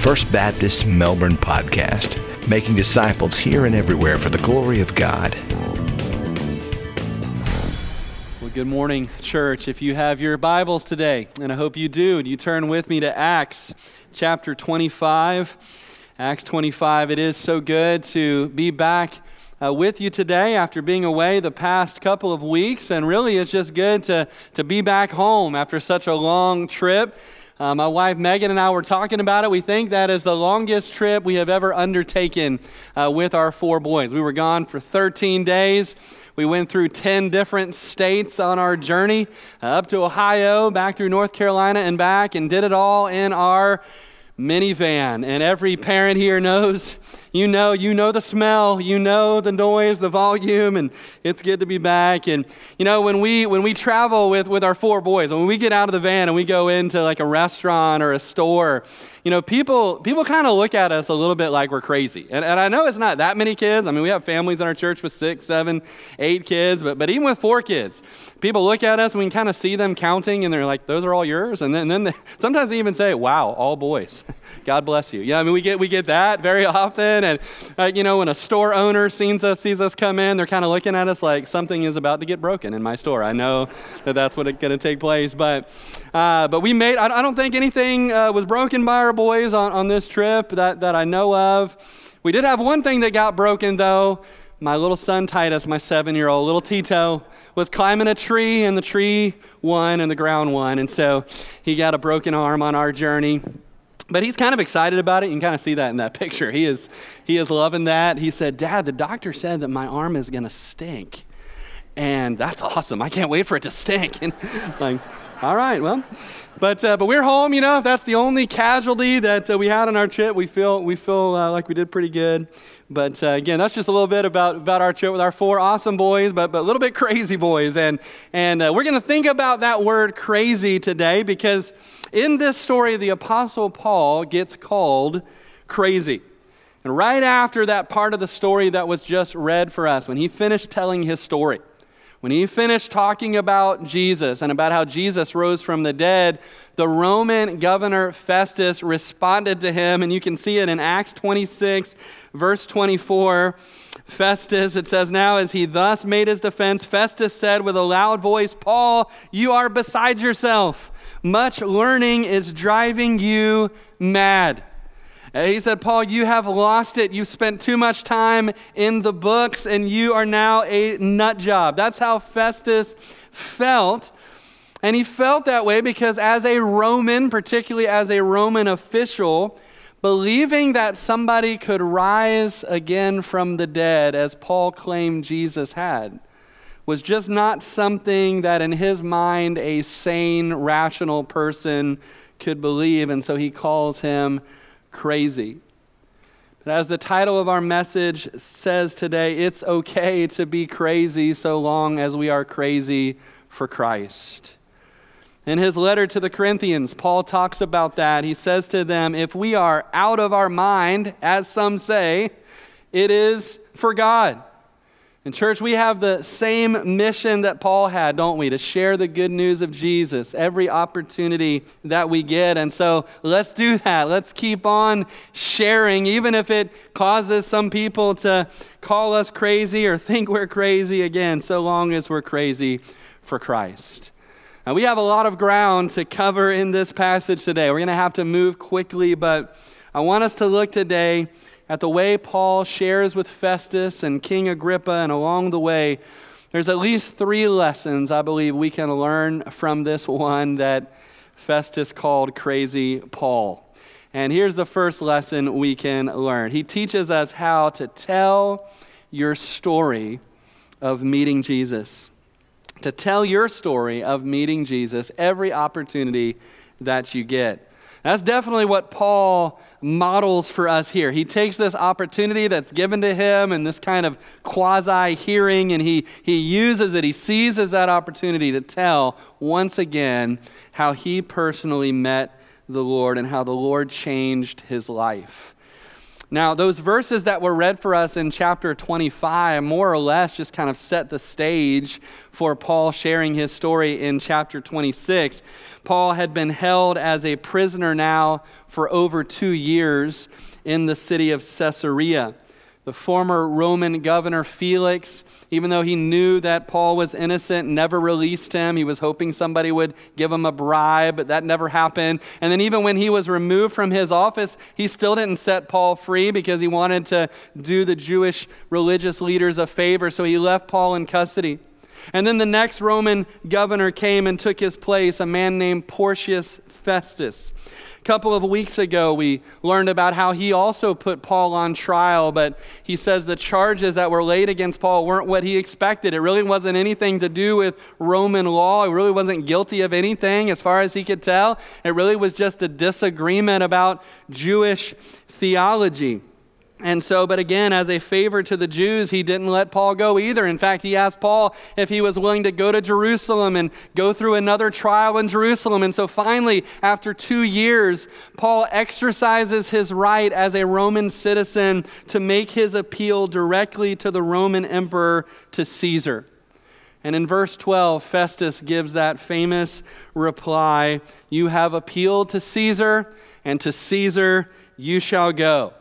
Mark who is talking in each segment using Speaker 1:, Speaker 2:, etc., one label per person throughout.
Speaker 1: First Baptist Melbourne podcast, making disciples here and everywhere for the glory of God.
Speaker 2: Well, good morning, church. If you have your Bibles today, and I hope you do, you turn with me to Acts chapter 25. Acts 25. It is so good to be back uh, with you today after being away the past couple of weeks. And really, it's just good to, to be back home after such a long trip. Uh, my wife Megan and I were talking about it. We think that is the longest trip we have ever undertaken uh, with our four boys. We were gone for 13 days. We went through 10 different states on our journey uh, up to Ohio, back through North Carolina, and back, and did it all in our minivan. And every parent here knows you know, you know the smell, you know the noise, the volume, and it's good to be back. And you know, when we when we travel with with our four boys, when we get out of the van and we go into like a restaurant or a store, you know, people people kind of look at us a little bit like we're crazy. And, and I know it's not that many kids. I mean, we have families in our church with six, seven, eight kids, but but even with four kids, people look at us we can kind of see them counting, and they're like, "Those are all yours." And then, and then they, sometimes they even say, "Wow, all boys." God bless you. Yeah, I mean, we get we get that very often, and uh, you know, when a store owner sees us sees us come in, they're kind of looking at us like something is about to get broken in my store. I know that that's what's going to take place, but uh, but we made. I, I don't think anything uh, was broken by our our boys on, on this trip that, that I know of. We did have one thing that got broken, though. My little son Titus, my seven year old, little Tito, was climbing a tree, and the tree won and the ground won. And so he got a broken arm on our journey. But he's kind of excited about it. You can kind of see that in that picture. He is, he is loving that. He said, Dad, the doctor said that my arm is going to stink. And that's awesome. I can't wait for it to stink. And like, all right, well, but, uh, but we're home, you know. That's the only casualty that uh, we had on our trip. We feel, we feel uh, like we did pretty good. But uh, again, that's just a little bit about, about our trip with our four awesome boys, but, but a little bit crazy boys. And, and uh, we're going to think about that word crazy today because in this story, the Apostle Paul gets called crazy. And right after that part of the story that was just read for us, when he finished telling his story, when he finished talking about Jesus and about how Jesus rose from the dead, the Roman governor Festus responded to him, and you can see it in Acts 26, verse 24. Festus, it says, Now as he thus made his defense, Festus said with a loud voice, Paul, you are beside yourself. Much learning is driving you mad. Uh, he said, Paul, you have lost it. You've spent too much time in the books and you are now a nut job. That's how Festus felt. And he felt that way because, as a Roman, particularly as a Roman official, believing that somebody could rise again from the dead, as Paul claimed Jesus had, was just not something that in his mind a sane, rational person could believe. And so he calls him crazy. But as the title of our message says today, it's okay to be crazy so long as we are crazy for Christ. In his letter to the Corinthians, Paul talks about that. He says to them, If we are out of our mind, as some say, it is for God. In church, we have the same mission that Paul had, don't we? To share the good news of Jesus every opportunity that we get. And so let's do that. Let's keep on sharing, even if it causes some people to call us crazy or think we're crazy again, so long as we're crazy for Christ. Now, we have a lot of ground to cover in this passage today. We're going to have to move quickly, but I want us to look today at the way Paul shares with Festus and King Agrippa, and along the way, there's at least three lessons I believe we can learn from this one that Festus called Crazy Paul. And here's the first lesson we can learn he teaches us how to tell your story of meeting Jesus. To tell your story of meeting Jesus every opportunity that you get. That's definitely what Paul models for us here. He takes this opportunity that's given to him and this kind of quasi hearing, and he, he uses it, he seizes that opportunity to tell once again how he personally met the Lord and how the Lord changed his life. Now, those verses that were read for us in chapter 25 more or less just kind of set the stage for Paul sharing his story in chapter 26. Paul had been held as a prisoner now for over two years in the city of Caesarea. The former Roman governor Felix, even though he knew that Paul was innocent, never released him. He was hoping somebody would give him a bribe, but that never happened. And then, even when he was removed from his office, he still didn't set Paul free because he wanted to do the Jewish religious leaders a favor. So he left Paul in custody. And then the next Roman governor came and took his place, a man named Porcius Festus. A couple of weeks ago, we learned about how he also put Paul on trial, but he says the charges that were laid against Paul weren't what he expected. It really wasn't anything to do with Roman law. He really wasn't guilty of anything as far as he could tell. It really was just a disagreement about Jewish theology. And so, but again, as a favor to the Jews, he didn't let Paul go either. In fact, he asked Paul if he was willing to go to Jerusalem and go through another trial in Jerusalem. And so finally, after two years, Paul exercises his right as a Roman citizen to make his appeal directly to the Roman emperor, to Caesar. And in verse 12, Festus gives that famous reply You have appealed to Caesar, and to Caesar you shall go.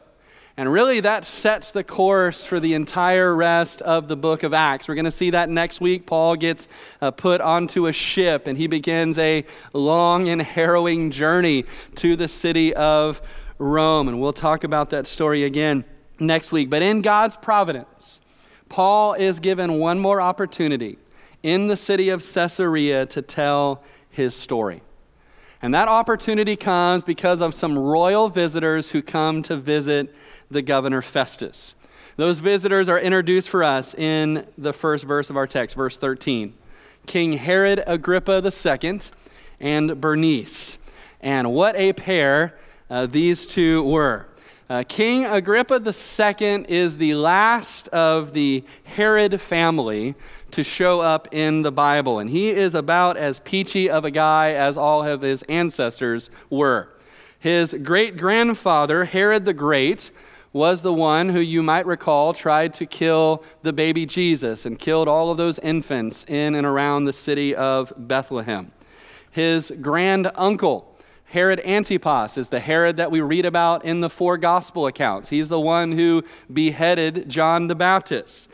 Speaker 2: And really, that sets the course for the entire rest of the book of Acts. We're going to see that next week. Paul gets uh, put onto a ship and he begins a long and harrowing journey to the city of Rome. And we'll talk about that story again next week. But in God's providence, Paul is given one more opportunity in the city of Caesarea to tell his story. And that opportunity comes because of some royal visitors who come to visit the governor Festus. Those visitors are introduced for us in the first verse of our text, verse 13. King Herod Agrippa II and Bernice. And what a pair uh, these two were. Uh, King Agrippa II is the last of the Herod family to show up in the Bible, and he is about as peachy of a guy as all of his ancestors were. His great grandfather, Herod the Great, was the one who you might recall tried to kill the baby Jesus and killed all of those infants in and around the city of Bethlehem. His grand uncle, Herod Antipas, is the Herod that we read about in the four gospel accounts. He's the one who beheaded John the Baptist.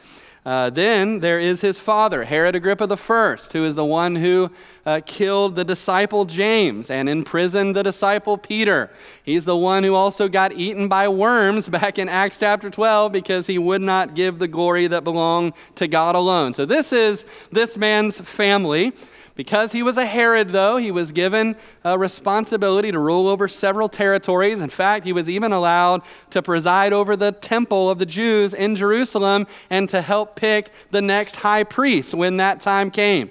Speaker 2: Uh, then there is his father, Herod Agrippa I, who is the one who uh, killed the disciple James and imprisoned the disciple Peter. He's the one who also got eaten by worms back in Acts chapter 12 because he would not give the glory that belonged to God alone. So this is this man's family. Because he was a Herod, though, he was given a responsibility to rule over several territories. In fact, he was even allowed to preside over the temple of the Jews in Jerusalem and to help pick the next high priest when that time came.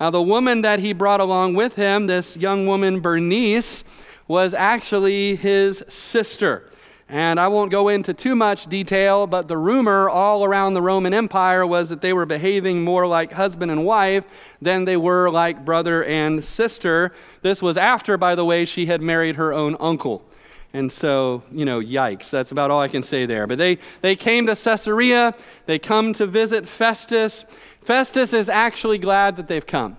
Speaker 2: Now, the woman that he brought along with him, this young woman, Bernice, was actually his sister. And I won't go into too much detail, but the rumor all around the Roman Empire was that they were behaving more like husband and wife than they were like brother and sister. This was after, by the way, she had married her own uncle. And so, you know, yikes. That's about all I can say there. But they, they came to Caesarea. They come to visit Festus. Festus is actually glad that they've come.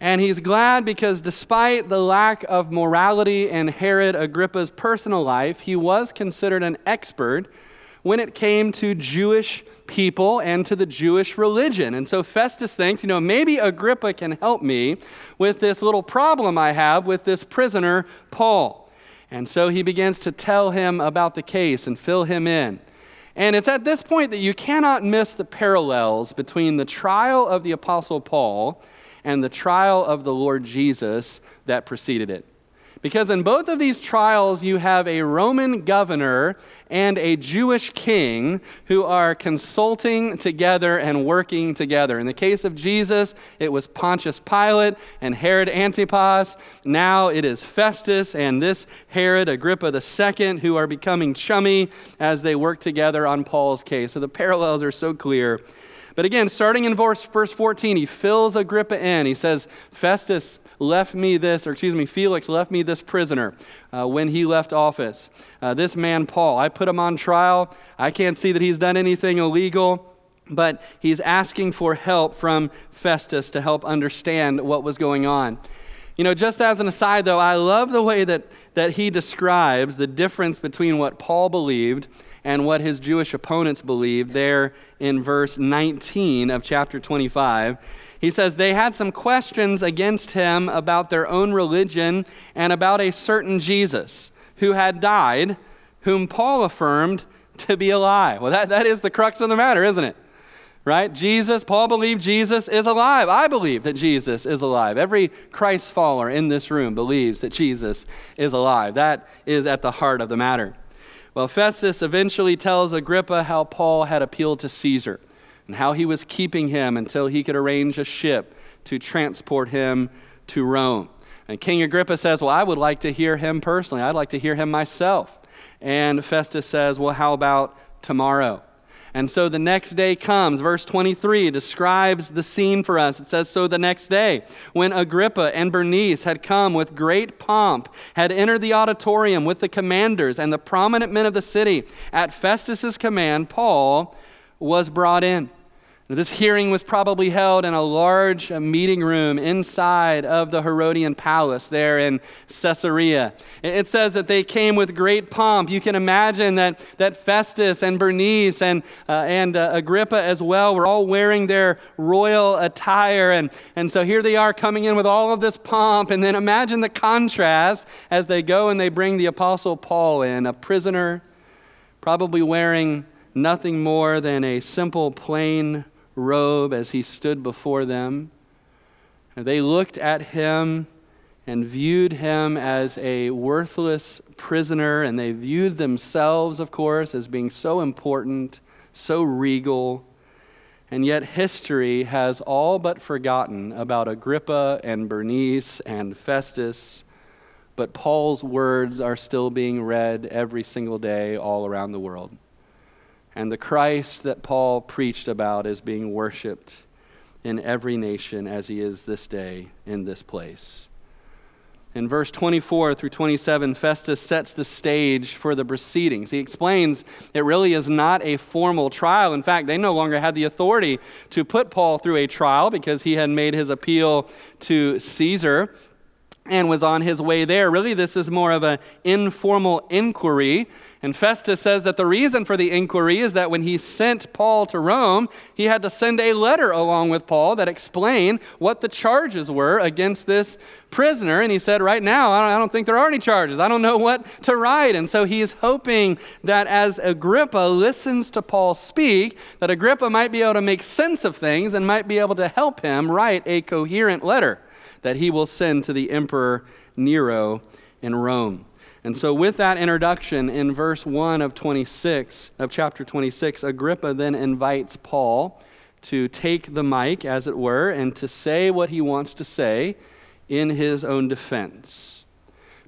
Speaker 2: And he's glad because despite the lack of morality in Herod Agrippa's personal life, he was considered an expert when it came to Jewish people and to the Jewish religion. And so Festus thinks, you know, maybe Agrippa can help me with this little problem I have with this prisoner, Paul. And so he begins to tell him about the case and fill him in. And it's at this point that you cannot miss the parallels between the trial of the Apostle Paul and the trial of the Lord Jesus that preceded it. Because in both of these trials, you have a Roman governor and a Jewish king who are consulting together and working together. In the case of Jesus, it was Pontius Pilate and Herod Antipas. Now it is Festus and this Herod Agrippa II who are becoming chummy as they work together on Paul's case. So the parallels are so clear. But again, starting in verse, verse 14, he fills Agrippa in. He says, Festus left me this, or excuse me, Felix left me this prisoner uh, when he left office. Uh, this man, Paul, I put him on trial. I can't see that he's done anything illegal but he's asking for help from Festus to help understand what was going on. You know, just as an aside, though, I love the way that, that he describes the difference between what Paul believed and what his Jewish opponents believed there in verse 19 of chapter 25. He says they had some questions against him about their own religion and about a certain Jesus who had died, whom Paul affirmed to be alive. Well, that, that is the crux of the matter, isn't it? Right? Jesus, Paul believed Jesus is alive. I believe that Jesus is alive. Every Christ follower in this room believes that Jesus is alive. That is at the heart of the matter. Well, Festus eventually tells Agrippa how Paul had appealed to Caesar and how he was keeping him until he could arrange a ship to transport him to Rome. And King Agrippa says, Well, I would like to hear him personally. I'd like to hear him myself. And Festus says, Well, how about tomorrow? And so the next day comes. Verse 23 describes the scene for us. It says, So the next day, when Agrippa and Bernice had come with great pomp, had entered the auditorium with the commanders and the prominent men of the city, at Festus's command, Paul was brought in. This hearing was probably held in a large meeting room inside of the Herodian palace there in Caesarea. It says that they came with great pomp. You can imagine that, that Festus and Bernice and, uh, and uh, Agrippa as well were all wearing their royal attire. And, and so here they are coming in with all of this pomp. And then imagine the contrast as they go and they bring the Apostle Paul in, a prisoner, probably wearing nothing more than a simple, plain robe as he stood before them. And they looked at him and viewed him as a worthless prisoner, and they viewed themselves, of course, as being so important, so regal. And yet, history has all but forgotten about Agrippa and Bernice and Festus, but Paul's words are still being read every single day all around the world. And the Christ that Paul preached about is being worshiped in every nation as he is this day in this place. In verse 24 through 27, Festus sets the stage for the proceedings. He explains it really is not a formal trial. In fact, they no longer had the authority to put Paul through a trial because he had made his appeal to Caesar and was on his way there. Really, this is more of an informal inquiry and Festus says that the reason for the inquiry is that when he sent Paul to Rome, he had to send a letter along with Paul that explained what the charges were against this prisoner. And he said, Right now, I don't, think there are any charges. I don't know what to write. And so he is hoping that as Agrippa listens to Paul speak, that Agrippa might be able to make sense of things and might be able to help him write a coherent letter that he will send to the Emperor Nero in Rome. And so, with that introduction in verse 1 of 26, of chapter 26, Agrippa then invites Paul to take the mic, as it were, and to say what he wants to say in his own defense.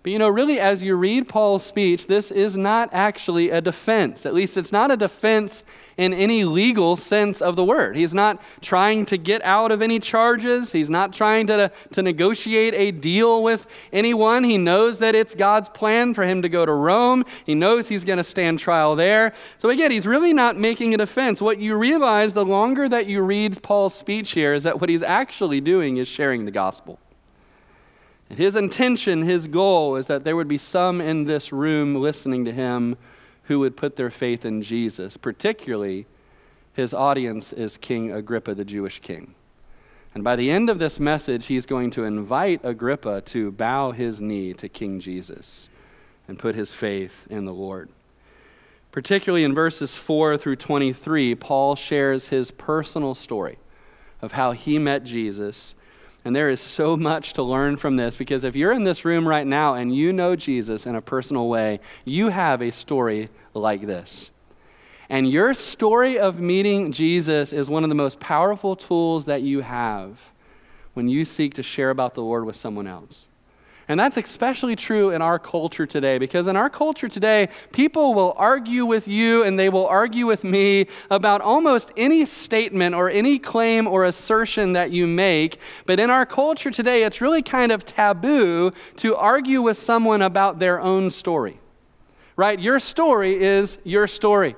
Speaker 2: But you know, really, as you read Paul's speech, this is not actually a defense. At least it's not a defense in any legal sense of the word. He's not trying to get out of any charges, he's not trying to, to negotiate a deal with anyone. He knows that it's God's plan for him to go to Rome, he knows he's going to stand trial there. So again, he's really not making a defense. What you realize the longer that you read Paul's speech here is that what he's actually doing is sharing the gospel. And his intention, his goal, is that there would be some in this room listening to him who would put their faith in Jesus. Particularly, his audience is King Agrippa, the Jewish king. And by the end of this message, he's going to invite Agrippa to bow his knee to King Jesus and put his faith in the Lord. Particularly in verses 4 through 23, Paul shares his personal story of how he met Jesus and there is so much to learn from this because if you're in this room right now and you know Jesus in a personal way, you have a story like this. And your story of meeting Jesus is one of the most powerful tools that you have when you seek to share about the Lord with someone else. And that's especially true in our culture today because in our culture today, people will argue with you and they will argue with me about almost any statement or any claim or assertion that you make. But in our culture today, it's really kind of taboo to argue with someone about their own story. Right? Your story is your story.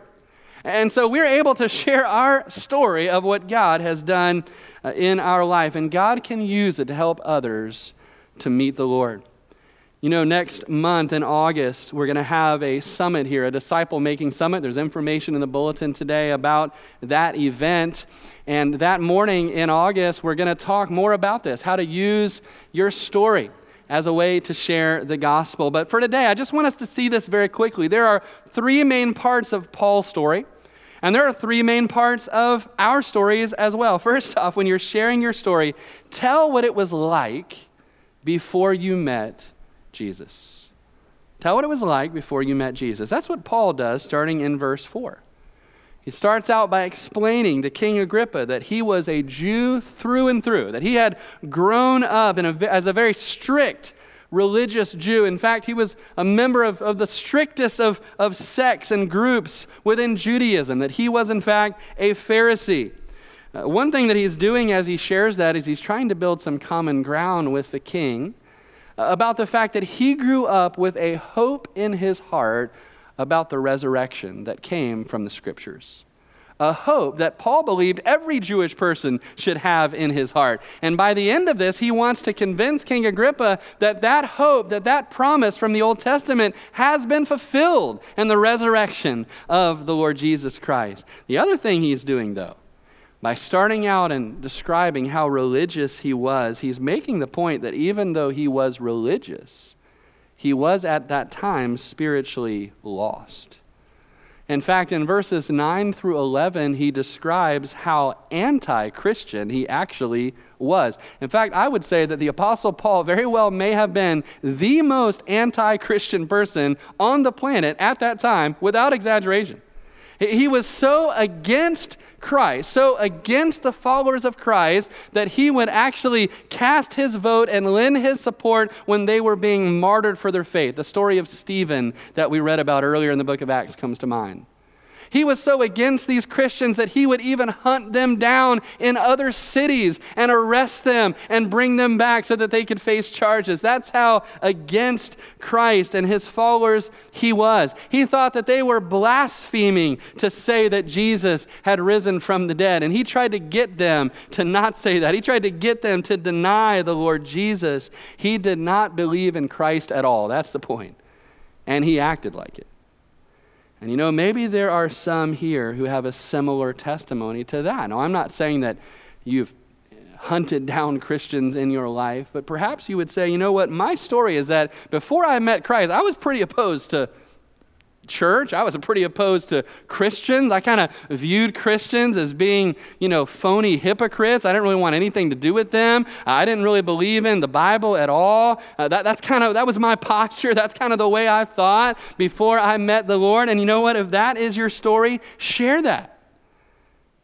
Speaker 2: And so we're able to share our story of what God has done uh, in our life, and God can use it to help others to meet the Lord. You know, next month in August, we're going to have a summit here, a disciple making summit. There's information in the bulletin today about that event. And that morning in August, we're going to talk more about this how to use your story as a way to share the gospel. But for today, I just want us to see this very quickly. There are three main parts of Paul's story. And there are three main parts of our stories as well. First off, when you're sharing your story, tell what it was like before you met Jesus. Tell what it was like before you met Jesus. That's what Paul does starting in verse 4. He starts out by explaining to King Agrippa that he was a Jew through and through, that he had grown up a, as a very strict religious Jew. In fact, he was a member of, of the strictest of, of sects and groups within Judaism, that he was, in fact, a Pharisee. Uh, one thing that he's doing as he shares that is he's trying to build some common ground with the king uh, about the fact that he grew up with a hope in his heart about the resurrection that came from the scriptures. A hope that Paul believed every Jewish person should have in his heart. And by the end of this, he wants to convince King Agrippa that that hope, that that promise from the Old Testament has been fulfilled in the resurrection of the Lord Jesus Christ. The other thing he's doing, though, by starting out and describing how religious he was, he's making the point that even though he was religious, he was at that time spiritually lost. In fact, in verses 9 through 11, he describes how anti Christian he actually was. In fact, I would say that the Apostle Paul very well may have been the most anti Christian person on the planet at that time, without exaggeration. He was so against Christ, so against the followers of Christ, that he would actually cast his vote and lend his support when they were being martyred for their faith. The story of Stephen that we read about earlier in the book of Acts comes to mind. He was so against these Christians that he would even hunt them down in other cities and arrest them and bring them back so that they could face charges. That's how against Christ and his followers he was. He thought that they were blaspheming to say that Jesus had risen from the dead. And he tried to get them to not say that. He tried to get them to deny the Lord Jesus. He did not believe in Christ at all. That's the point. And he acted like it. And you know, maybe there are some here who have a similar testimony to that. Now, I'm not saying that you've hunted down Christians in your life, but perhaps you would say, you know what, my story is that before I met Christ, I was pretty opposed to church. I was pretty opposed to Christians. I kind of viewed Christians as being, you know, phony hypocrites. I didn't really want anything to do with them. I didn't really believe in the Bible at all. Uh, that, that's kind of, that was my posture. That's kind of the way I thought before I met the Lord. And you know what? If that is your story, share that.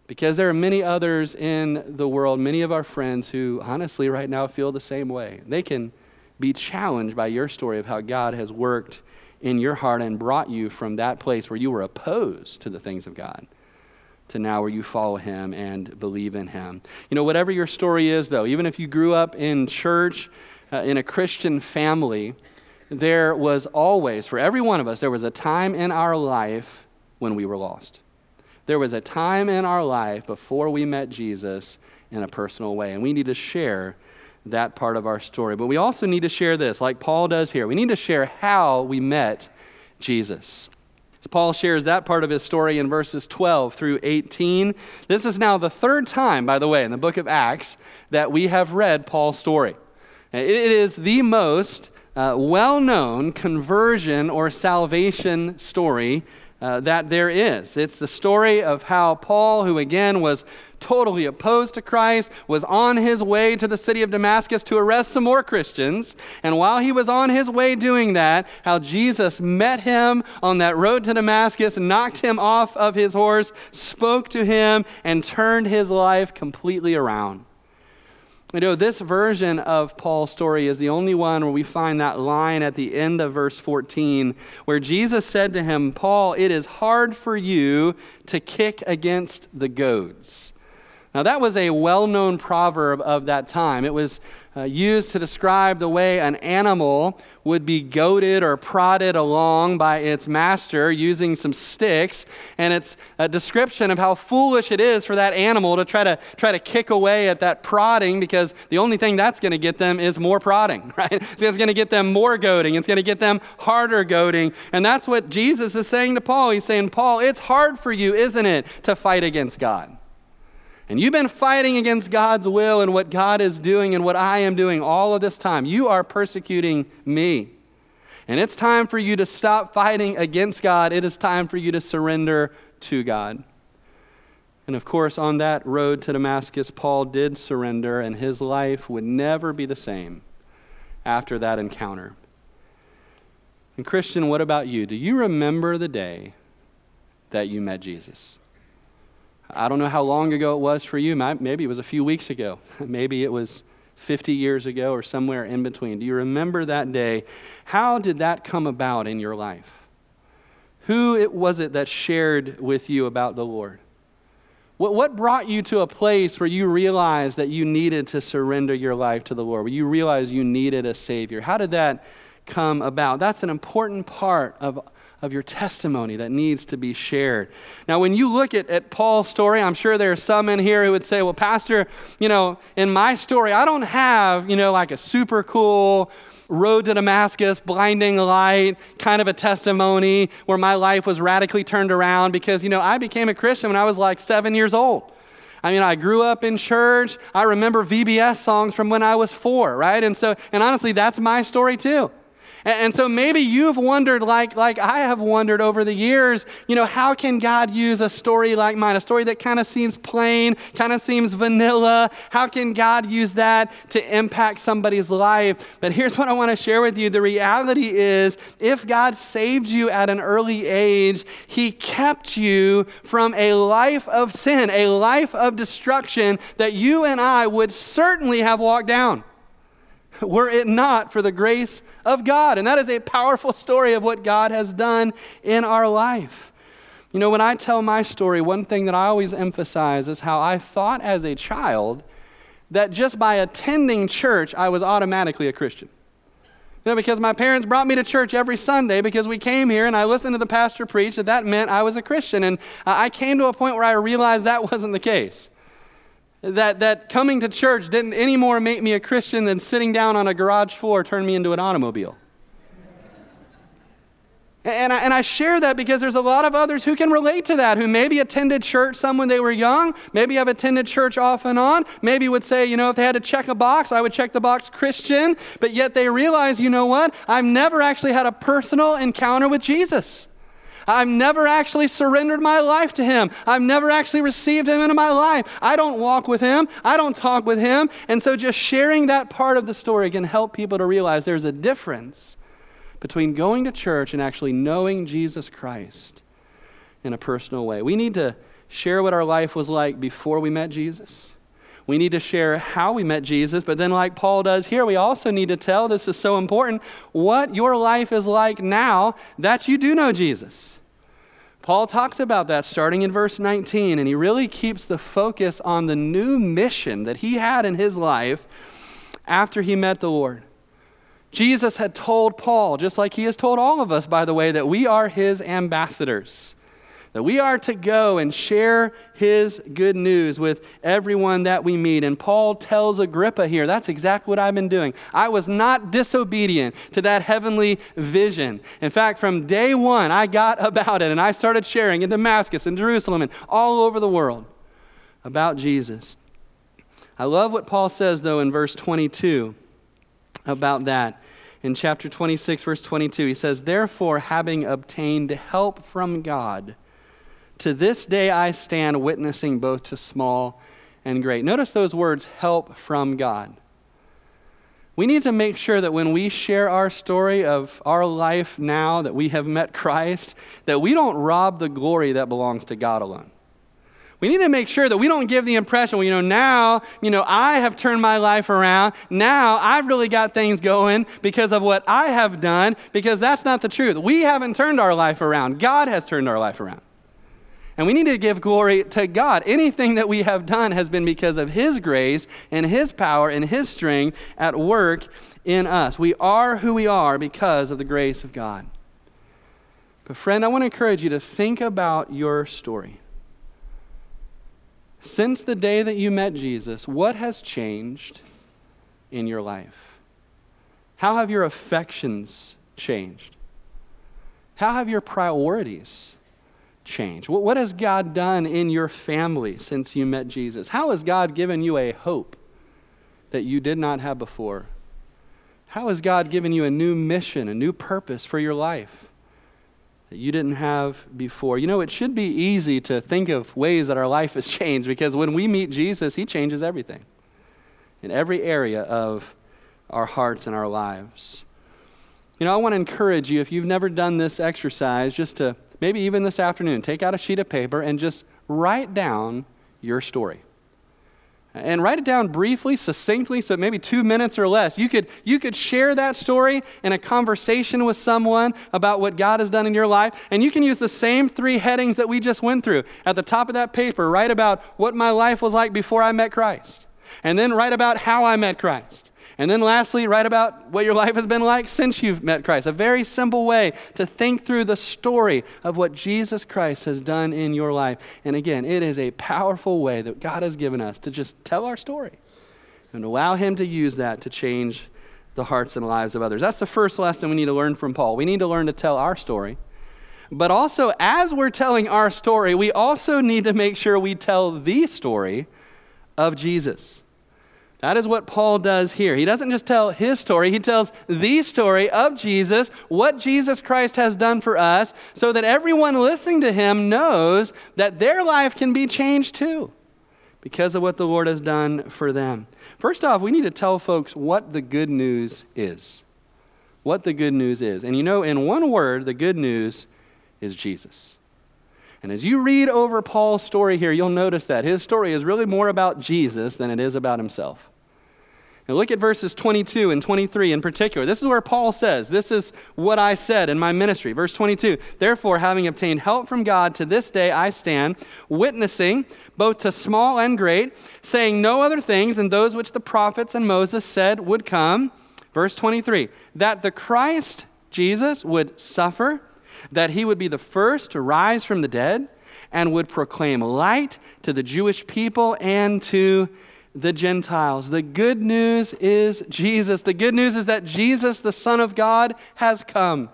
Speaker 2: Because there are many others in the world, many of our friends who honestly right now feel the same way. They can be challenged by your story of how God has worked in your heart and brought you from that place where you were opposed to the things of God to now where you follow him and believe in him. You know, whatever your story is, though, even if you grew up in church, uh, in a Christian family, there was always, for every one of us, there was a time in our life when we were lost. There was a time in our life before we met Jesus in a personal way, and we need to share that part of our story. But we also need to share this, like Paul does here. We need to share how we met Jesus. Paul shares that part of his story in verses 12 through 18. This is now the third time, by the way, in the book of Acts that we have read Paul's story. It is the most uh, well known conversion or salvation story uh, that there is. It's the story of how Paul, who again was totally opposed to Christ, was on his way to the city of Damascus to arrest some more Christians. And while he was on his way doing that, how Jesus met him on that road to Damascus, knocked him off of his horse, spoke to him, and turned his life completely around. You know, this version of Paul's story is the only one where we find that line at the end of verse 14 where Jesus said to him, Paul, it is hard for you to kick against the goads. Now, that was a well known proverb of that time. It was uh, used to describe the way an animal would be goaded or prodded along by its master using some sticks. And it's a description of how foolish it is for that animal to try to, try to kick away at that prodding because the only thing that's going to get them is more prodding, right? So it's going to get them more goading. It's going to get them harder goading. And that's what Jesus is saying to Paul. He's saying, Paul, it's hard for you, isn't it, to fight against God? And you've been fighting against God's will and what God is doing and what I am doing all of this time, you are persecuting me. And it's time for you to stop fighting against God. It is time for you to surrender to God. And of course, on that road to Damascus, Paul did surrender, and his life would never be the same after that encounter. And, Christian, what about you? Do you remember the day that you met Jesus? I don't know how long ago it was for you. Maybe it was a few weeks ago. Maybe it was 50 years ago or somewhere in between. Do you remember that day? How did that come about in your life? Who it was it that shared with you about the Lord? What, what brought you to a place where you realized that you needed to surrender your life to the Lord, where you realized you needed a Savior? How did that come about? That's an important part of of your testimony that needs to be shared. Now, when you look at, at Paul's story, I'm sure there are some in here who would say, well, Pastor, you know, in my story, I don't have, you know, like a super cool road to Damascus, blinding light, kind of a testimony where my life was radically turned around because, you know, I became a Christian when I was like seven years old. I mean, I grew up in church. I remember VBS songs from when I was four, right? And so, and honestly, that's my story too. And, so maybe you've wondered, like, like I have wondered over the years, you know, how can God use a story like mine, a story that kind of seems plain, kind of seems vanilla? How can God use that to impact somebody's life? But here's what I want to share with you the reality is, if God saved you at an early age, He kept you from a life of sin, a life of destruction that you and I would certainly have walked down were it not for the grace of God. And that is a powerful story of what God has done in our life. You know, when I tell my story, one thing that I always emphasize is how I thought as a child that just by attending church, I was automatically a Christian. You know, because my parents brought me to church every Sunday because we came here and I listened to the pastor preach that that meant I was a Christian. And I came to a point where I realized that wasn't the case that, that coming to church didn't any more make me a Christian than sitting down on a garage floor turned me into an automobile. And I, and I share that because there's a lot of others who can relate to that, who maybe attended church some when they were young, maybe have attended church off and on, maybe would say, you know, if they had to check a box, I would check the box Christian, but yet they realize, you know what? I've never actually had a personal encounter with Jesus. I've never actually surrendered my life to Him. I've never actually received Him into my life. I don't walk with Him. I don't talk with Him. And so just sharing that part of the story can help people to realize there's a difference between going to church and actually knowing Jesus Christ in a personal way. We need to share what our life was like before we met Jesus. We need to share how we met Jesus, but then, like Paul does here, we also need to tell this is so important what your life is like now that you do know Jesus. Paul talks about that starting in verse 19, and he really keeps the focus on the new mission that he had in his life after he met the Lord. Jesus had told Paul, just like he has told all of us, by the way, that we are his ambassadors that we are to go and share his good news with everyone that we meet. And Paul tells Agrippa here, that's exactly what I've been doing. I was not disobedient to that heavenly vision. In fact, from day one, I got about it and I started sharing in Damascus and Jerusalem and all over the world about Jesus. I love what Paul says, though, in verse 22 about that. In chapter 26, verse 22, he says, Therefore, having obtained help from God, to this day I stand witnessing both to small and great. Notice those words help from God. We need to make sure that when we share our story of our life now that we have met Christ, that we don't rob the glory that belongs to God alone. We need to make sure that we don't give the impression, well, you know, now, you know, I have turned my life around. Now I've really got things going because of what I have done, because that's not the truth. We haven't turned our life around. God has turned our life around. And we need to give glory to God. Anything that we have done has been because of His grace and His power and His strength at work in us. We are who we are because of the grace of God. But, friend, I want to encourage you to think about your story. Since the day that you met Jesus, what has changed in your life? How have your affections changed? How have your priorities changed? What has God done in your family since you met Jesus? How has God given you a hope that you did not have before? How has God given you a new mission, a new purpose for your life? that you didn't have before. You know, it should be easy to think of ways that our life has changed because when we meet Jesus, he changes everything in every area of our hearts and our lives. You know, I want to encourage you, if you've never done this exercise, just to maybe even this afternoon, take out a sheet of paper and just write down your story and write it down briefly, succinctly, so maybe two minutes or less. You could, you could share that story in a conversation with someone about what God has done in your life, and you can use the same three headings that we just went through. At the top of that paper, write about what my life was like before I met Christ, and then write about how I met Christ. And then lastly, write about what your life has been like since you've met Christ. A very simple way to think through the story of what Jesus Christ has done in your life. And again, it is a powerful way that God has given us to just tell our story and allow Him to use that to change the hearts and lives of others. That's the first lesson we need to learn from Paul. We need to learn to tell our story. But also, as we're telling our story, we also need to make sure we tell the story of Jesus. That is what Paul does here. He doesn't just tell his story, he tells the story of Jesus, what Jesus Christ has done for us, so that everyone listening to him knows that their life can be changed too because of what the Lord has done for them. First off, we need to tell folks what the good news is. What the good news is. And you know, in one word, the good news is Jesus. And as you read over Paul's story here, you'll notice that his story is really more about Jesus than it is about himself. Now look at verses 22 and 23 in particular. This is where Paul says, This is what I said in my ministry. Verse 22 Therefore, having obtained help from God, to this day I stand, witnessing both to small and great, saying no other things than those which the prophets and Moses said would come. Verse 23 That the Christ Jesus would suffer, that he would be the first to rise from the dead, and would proclaim light to the Jewish people and to the Gentiles. The good news is Jesus. The good news is that Jesus, the Son of God, has come.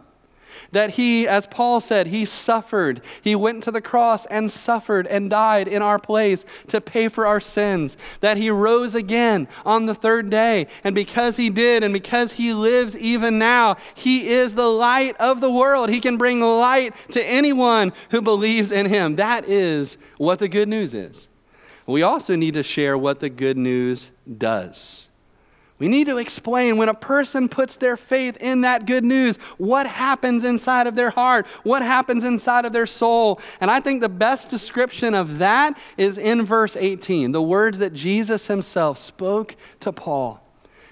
Speaker 2: That he, as Paul said, he suffered. He went to the cross and suffered and died in our place to pay for our sins. That he rose again on the third day. And because he did, and because he lives even now, he is the light of the world. He can bring light to anyone who believes in him. That is what the good news is we also need to share what the good news does. We need to explain when a person puts their faith in that good news, what happens inside of their heart, what happens inside of their soul. And I think the best description of that is in verse 18, the words that Jesus himself spoke to Paul.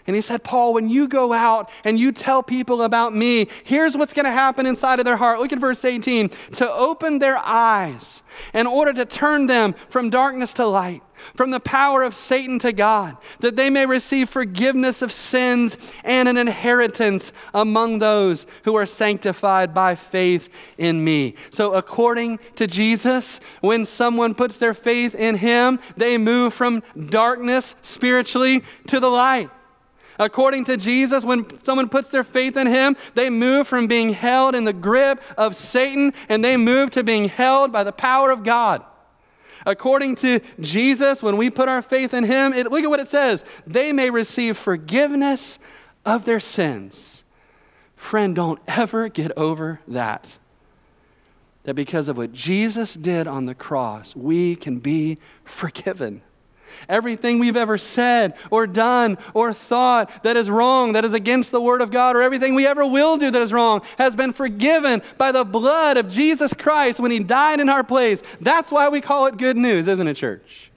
Speaker 2: And he said, Paul, when you go out and you tell people about me, here's what's going to happen inside of their heart. Look at verse 18 to open their eyes in order to turn them from darkness to light, from the power of Satan to God, that they may receive forgiveness of sins and an inheritance among those who are sanctified by faith in me. So, according to Jesus, when someone puts their faith in him, they move from darkness spiritually to the light. According to Jesus, when someone puts their faith in him, they move from being held in the grip of Satan and they move to being held by the power of God. According to Jesus, when we put our faith in him, it, look at what it says they may receive forgiveness of their sins. Friend, don't ever get over that. That because of what Jesus did on the cross, we can be forgiven. Everything we've ever said or done or thought that is wrong, that is against the Word of God, or everything we ever will do that is wrong has been forgiven by the blood of Jesus Christ when He died in our place. That's why we call it good news, isn't it, church?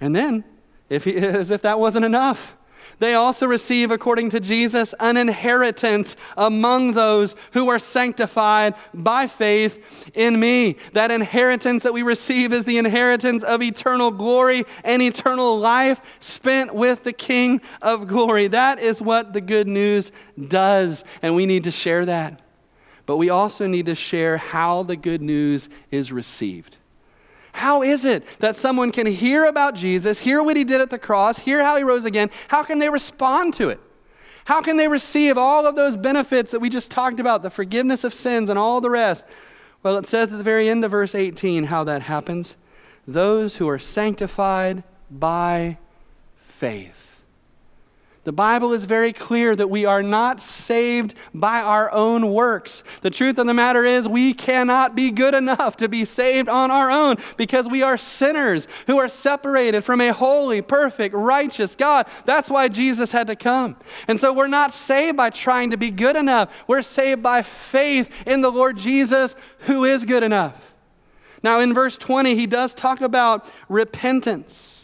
Speaker 2: And then, if he, as if that wasn't enough, they also receive, according to Jesus, an inheritance among those who are sanctified by faith in me. That inheritance that we receive is the inheritance of eternal glory and eternal life spent with the King of glory. That is what the good news does, and we need to share that. But we also need to share how the good news is received. How is it that someone can hear about Jesus, hear what he did at the cross, hear how he rose again? How can they respond to it? How can they receive all of those benefits that we just talked about, the forgiveness of sins and all the rest? Well, it says at the very end of verse 18 how that happens. Those who are sanctified by faith. The Bible is very clear that we are not saved by our own works. The truth of the matter is, we cannot be good enough to be saved on our own because we are sinners who are separated from a holy, perfect, righteous God. That's why Jesus had to come. And so we're not saved by trying to be good enough. We're saved by faith in the Lord Jesus who is good enough. Now, in verse 20, he does talk about repentance.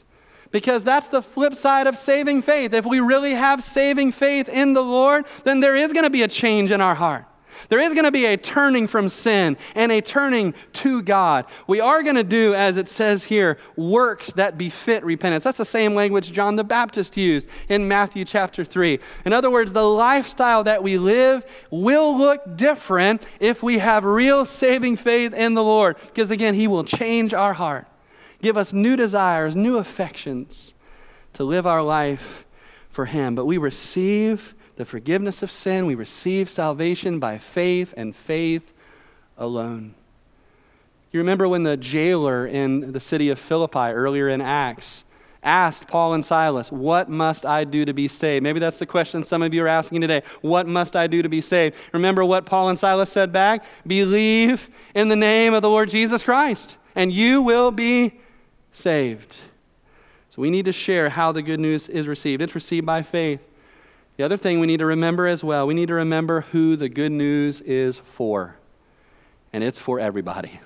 Speaker 2: Because that's the flip side of saving faith. If we really have saving faith in the Lord, then there is going to be a change in our heart. There is going to be a turning from sin and a turning to God. We are going to do, as it says here, works that befit repentance. That's the same language John the Baptist used in Matthew chapter 3. In other words, the lifestyle that we live will look different if we have real saving faith in the Lord. Because again, He will change our heart give us new desires, new affections to live our life for Him. But we receive the forgiveness of sin, we receive salvation by faith and faith alone. You remember when the jailer in the city of Philippi earlier in Acts asked Paul and Silas, What must I do to be saved? Maybe that's the question some of you are asking today. What must I do to be saved? Remember what Paul and Silas said back? Believe in the name of the Lord Jesus Christ, and you will be saved. So we need to share how the good news is received. It's received by faith. The other thing we need to remember as well, we need to remember who the good news is for. And it's for everybody.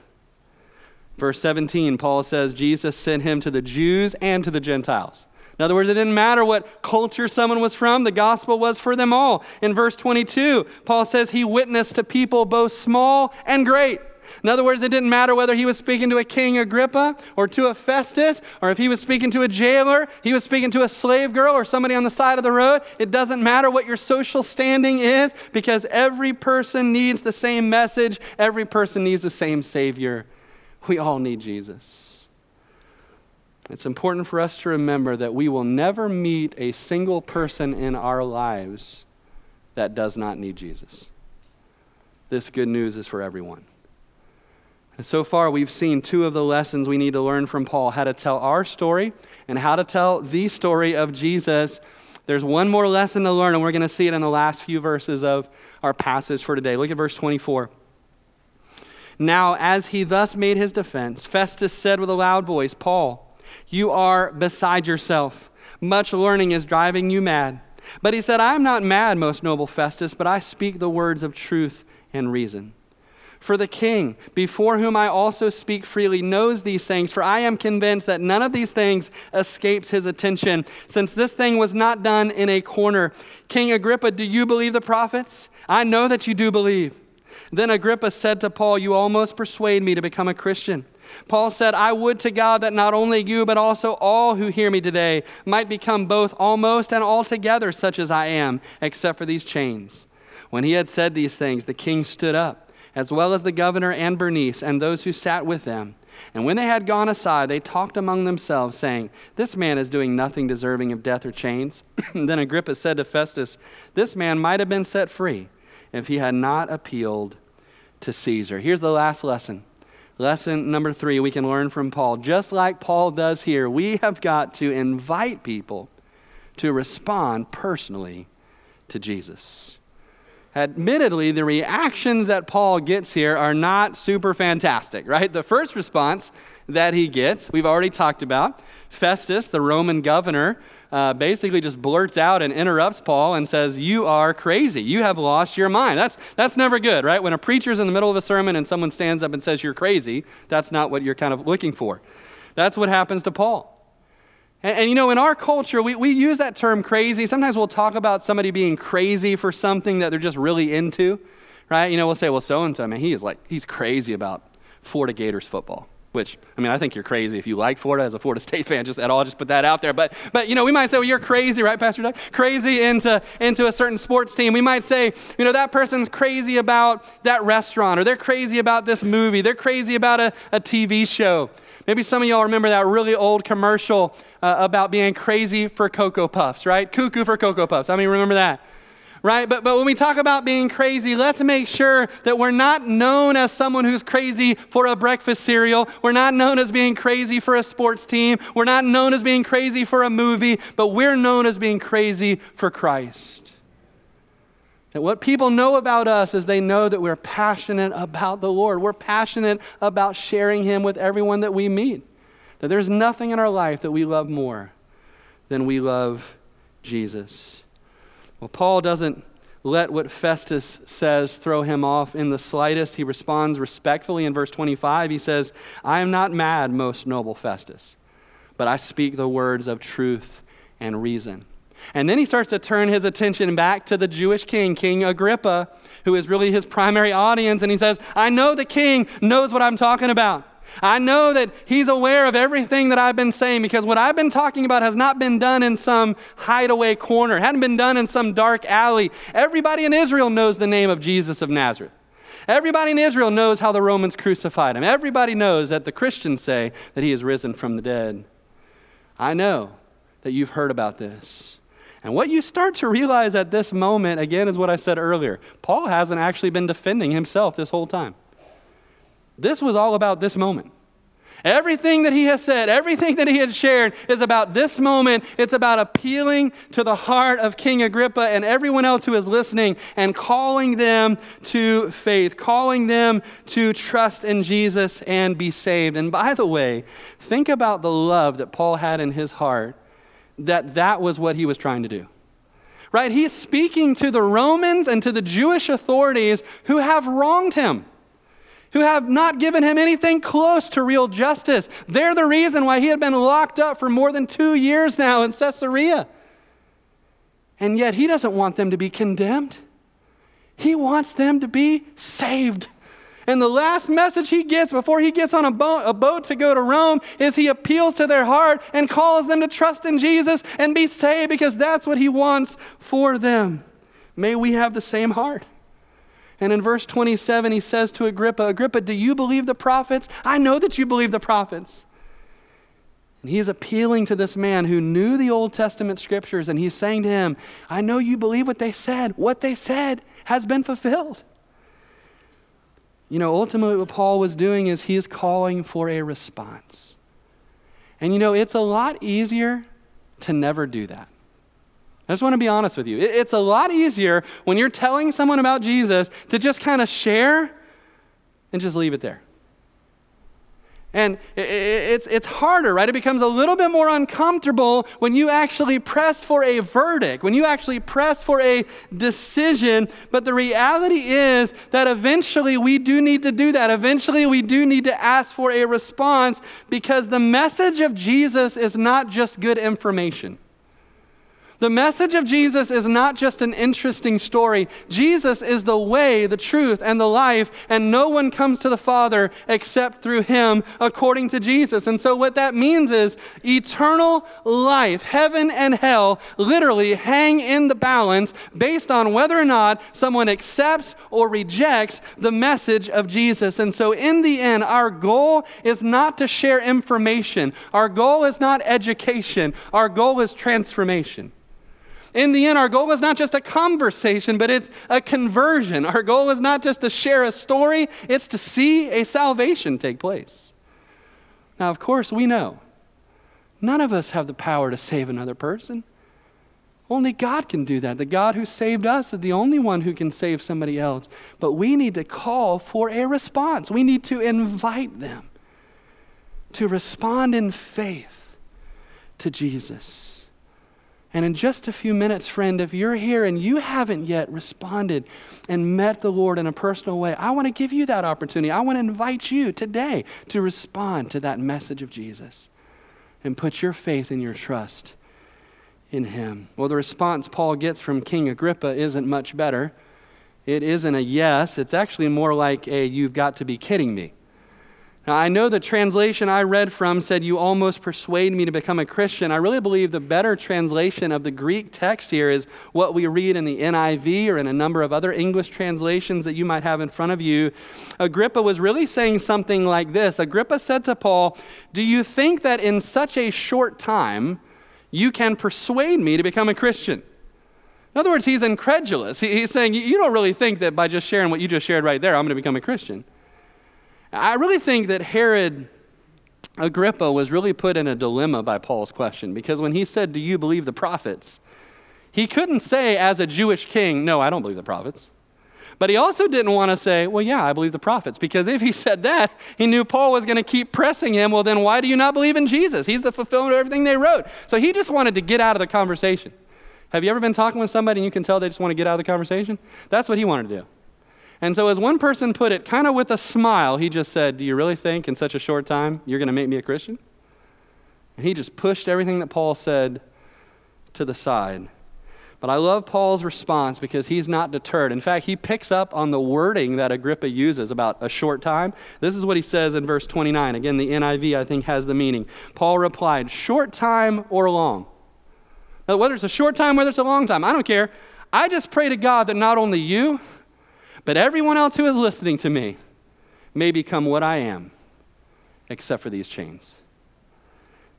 Speaker 2: Verse 17, Paul says Jesus sent him to the Jews and to the Gentiles. In other words, it didn't matter what culture someone was from, the gospel was for them all. In verse 22, Paul says he witnessed to people both small and great. In other words, it didn't matter whether he was speaking to a king Agrippa or to a Festus, or if he was speaking to a jailer, he was speaking to a slave girl or somebody on the side of the road. It doesn't matter what your social standing is because every person needs the same message, every person needs the same Savior. We all need Jesus. It's important for us to remember that we will never meet a single person in our lives that does not need Jesus. This good news is for everyone. And so far, we've seen two of the lessons we need to learn from Paul how to tell our story and how to tell the story of Jesus. There's one more lesson to learn, and we're going to see it in the last few verses of our passage for today. Look at verse 24. Now, as he thus made his defense, Festus said with a loud voice, Paul, you are beside yourself. Much learning is driving you mad. But he said, I am not mad, most noble Festus, but I speak the words of truth and reason. For the king, before whom I also speak freely, knows these things, for I am convinced that none of these things escapes his attention, since this thing was not done in a corner. King Agrippa, do you believe the prophets? I know that you do believe. Then Agrippa said to Paul, You almost persuade me to become a Christian. Paul said, I would to God that not only you, but also all who hear me today might become both almost and altogether such as I am, except for these chains. When he had said these things, the king stood up as well as the governor and Bernice and those who sat with them. And when they had gone aside, they talked among themselves, saying, This man is doing nothing deserving of death or chains. then Agrippa said to Festus, This man might have been set free if he had not appealed to Caesar. Here's the last lesson. Lesson number three we can learn from Paul. Just like Paul does here, we have got to invite people to respond personally to Jesus. Admittedly, the reactions that Paul gets here are not super fantastic, right? The first response that he gets, we've already talked about. Festus, the Roman governor, uh, basically just blurts out and interrupts Paul and says, You are crazy. You have lost your mind. That's, that's never good, right? When a preacher's in the middle of a sermon and someone stands up and says, You're crazy, that's not what you're kind of looking for. That's what happens to Paul. And, and, you know, in our culture, we, we use that term crazy. Sometimes we'll talk about somebody being crazy for something that they're just really into, right? You know, we'll say, well, so and so, man, he is like, he's crazy about Florida Gators football. Which, I mean, I think you're crazy if you like Florida as a Florida State fan, just at all, just put that out there. But, but you know, we might say, well, you're crazy, right, Pastor Doug? Crazy into, into a certain sports team. We might say, you know, that person's crazy about that restaurant, or they're crazy about this movie, they're crazy about a, a TV show. Maybe some of y'all remember that really old commercial uh, about being crazy for Cocoa Puffs, right? Cuckoo for Cocoa Puffs. I mean, remember that? Right? But, but when we talk about being crazy, let's make sure that we're not known as someone who's crazy for a breakfast cereal. We're not known as being crazy for a sports team. We're not known as being crazy for a movie, but we're known as being crazy for Christ. That what people know about us is they know that we're passionate about the Lord. We're passionate about sharing Him with everyone that we meet. That there's nothing in our life that we love more than we love Jesus. Well, Paul doesn't let what Festus says throw him off in the slightest. He responds respectfully in verse 25. He says, I am not mad, most noble Festus, but I speak the words of truth and reason. And then he starts to turn his attention back to the Jewish king, King Agrippa, who is really his primary audience. And he says, I know the king knows what I'm talking about. I know that he's aware of everything that I've been saying because what I've been talking about has not been done in some hideaway corner, it hadn't been done in some dark alley. Everybody in Israel knows the name of Jesus of Nazareth. Everybody in Israel knows how the Romans crucified him. Everybody knows that the Christians say that he is risen from the dead. I know that you've heard about this. And what you start to realize at this moment, again, is what I said earlier. Paul hasn't actually been defending himself this whole time. This was all about this moment. Everything that he has said, everything that he has shared is about this moment. It's about appealing to the heart of King Agrippa and everyone else who is listening and calling them to faith, calling them to trust in Jesus and be saved. And by the way, think about the love that Paul had in his heart that that was what he was trying to do. Right? He's speaking to the Romans and to the Jewish authorities who have wronged him who have not given him anything close to real justice. They're the reason why he had been locked up for more than two years now in Caesarea. And yet he doesn't want them to be condemned, he wants them to be saved. And the last message he gets before he gets on a boat, a boat to go to Rome is he appeals to their heart and calls them to trust in Jesus and be saved because that's what he wants for them. May we have the same heart. And in verse 27, he says to Agrippa, Agrippa, do you believe the prophets? I know that you believe the prophets. And he is appealing to this man who knew the Old Testament scriptures, and he's saying to him, I know you believe what they said. What they said has been fulfilled. You know, ultimately, what Paul was doing is he is calling for a response. And you know, it's a lot easier to never do that. I just want to be honest with you. It's a lot easier when you're telling someone about Jesus to just kind of share and just leave it there. And it's, it's harder, right? It becomes a little bit more uncomfortable when you actually press for a verdict, when you actually press for a decision. But the reality is that eventually we do need to do that. Eventually we do need to ask for a response because the message of Jesus is not just good information. The message of Jesus is not just an interesting story. Jesus is the way, the truth, and the life, and no one comes to the Father except through him, according to Jesus. And so, what that means is eternal life, heaven and hell, literally hang in the balance based on whether or not someone accepts or rejects the message of Jesus. And so, in the end, our goal is not to share information, our goal is not education, our goal is transformation. In the end, our goal is not just a conversation, but it's a conversion. Our goal is not just to share a story, it's to see a salvation take place. Now, of course, we know none of us have the power to save another person. Only God can do that. The God who saved us is the only one who can save somebody else. But we need to call for a response, we need to invite them to respond in faith to Jesus. And in just a few minutes, friend, if you're here and you haven't yet responded and met the Lord in a personal way, I want to give you that opportunity. I want to invite you today to respond to that message of Jesus and put your faith and your trust in him. Well, the response Paul gets from King Agrippa isn't much better. It isn't a yes, it's actually more like a you've got to be kidding me. Now, I know the translation I read from said, You almost persuade me to become a Christian. I really believe the better translation of the Greek text here is what we read in the NIV or in a number of other English translations that you might have in front of you. Agrippa was really saying something like this Agrippa said to Paul, Do you think that in such a short time you can persuade me to become a Christian? In other words, he's incredulous. He's saying, You don't really think that by just sharing what you just shared right there, I'm going to become a Christian. I really think that Herod Agrippa was really put in a dilemma by Paul's question because when he said, Do you believe the prophets? he couldn't say, as a Jewish king, No, I don't believe the prophets. But he also didn't want to say, Well, yeah, I believe the prophets. Because if he said that, he knew Paul was going to keep pressing him. Well, then why do you not believe in Jesus? He's the fulfillment of everything they wrote. So he just wanted to get out of the conversation. Have you ever been talking with somebody and you can tell they just want to get out of the conversation? That's what he wanted to do. And so, as one person put it, kind of with a smile, he just said, Do you really think in such a short time you're going to make me a Christian? And he just pushed everything that Paul said to the side. But I love Paul's response because he's not deterred. In fact, he picks up on the wording that Agrippa uses about a short time. This is what he says in verse 29. Again, the NIV, I think, has the meaning. Paul replied, Short time or long? Now, whether it's a short time, whether it's a long time, I don't care. I just pray to God that not only you, but everyone else who is listening to me may become what I am, except for these chains.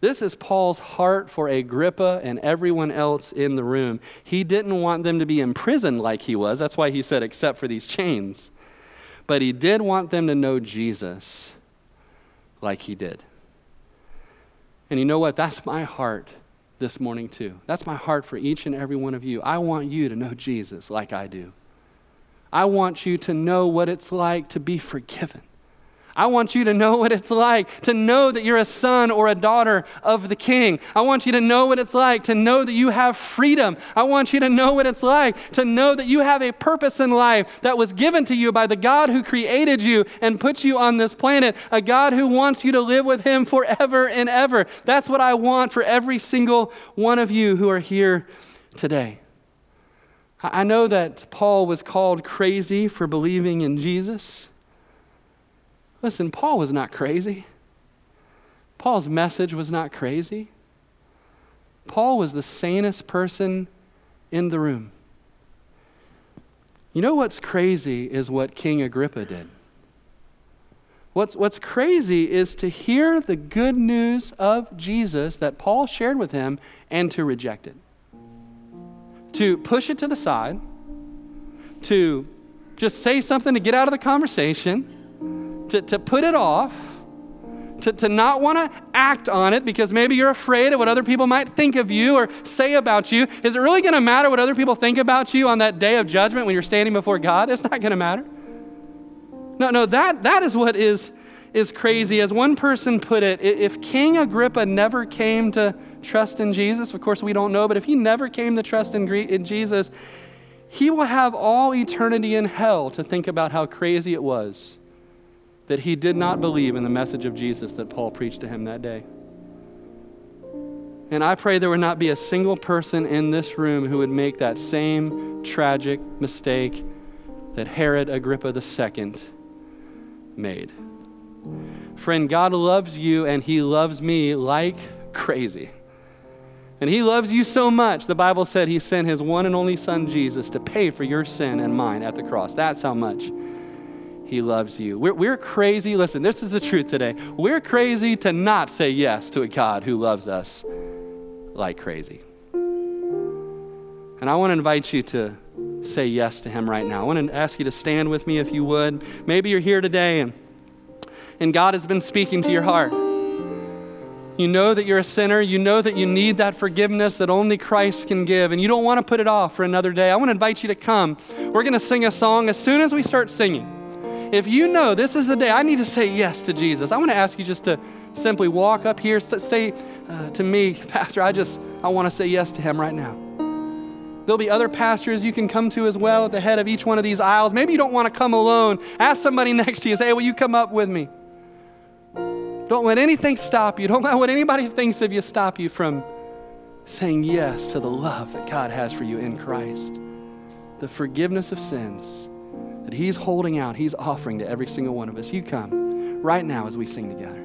Speaker 2: This is Paul's heart for Agrippa and everyone else in the room. He didn't want them to be imprisoned like he was. That's why he said, except for these chains. But he did want them to know Jesus like he did. And you know what? That's my heart this morning, too. That's my heart for each and every one of you. I want you to know Jesus like I do. I want you to know what it's like to be forgiven. I want you to know what it's like to know that you're a son or a daughter of the king. I want you to know what it's like to know that you have freedom. I want you to know what it's like to know that you have a purpose in life that was given to you by the God who created you and put you on this planet, a God who wants you to live with him forever and ever. That's what I want for every single one of you who are here today. I know that Paul was called crazy for believing in Jesus. Listen, Paul was not crazy. Paul's message was not crazy. Paul was the sanest person in the room. You know what's crazy is what King Agrippa did. What's, what's crazy is to hear the good news of Jesus that Paul shared with him and to reject it to push it to the side, to just say something to get out of the conversation, to, to put it off, to, to not want to act on it because maybe you're afraid of what other people might think of you or say about you. Is it really going to matter what other people think about you on that day of judgment when you're standing before God? It's not going to matter. No, no, that, that is what is, is crazy. As one person put it, if King Agrippa never came to trust in Jesus? Of course, we don't know, but if he never came to trust in, in Jesus, he will have all eternity in hell to think about how crazy it was that he did not believe in the message of Jesus that Paul preached to him that day. And I pray there would not be a single person in this room who would make that same tragic mistake that Herod Agrippa II made. Friend, God loves you and he loves me like crazy. And he loves you so much, the Bible said he sent his one and only son, Jesus, to pay for your sin and mine at the cross. That's how much he loves you. We're, we're crazy. Listen, this is the truth today. We're crazy to not say yes to a God who loves us like crazy. And I want to invite you to say yes to him right now. I want to ask you to stand with me if you would. Maybe you're here today and, and God has been speaking to your heart. You know that you're a sinner. You know that you need that forgiveness that only Christ can give, and you don't want to put it off for another day. I want to invite you to come. We're going to sing a song as soon as we start singing. If you know this is the day I need to say yes to Jesus, I want to ask you just to, simply walk up here, say uh, to me, Pastor, I just, I want to say yes to him right now. There'll be other pastors you can come to as well at the head of each one of these aisles. Maybe you don't want to come alone. Ask somebody next to you, say, hey, will you come up with me? Don't let anything stop you. Don't let what anybody thinks of you stop you from saying yes to the love that God has for you in Christ. The forgiveness of sins that He's holding out, He's offering to every single one of us. You come right now as we sing together.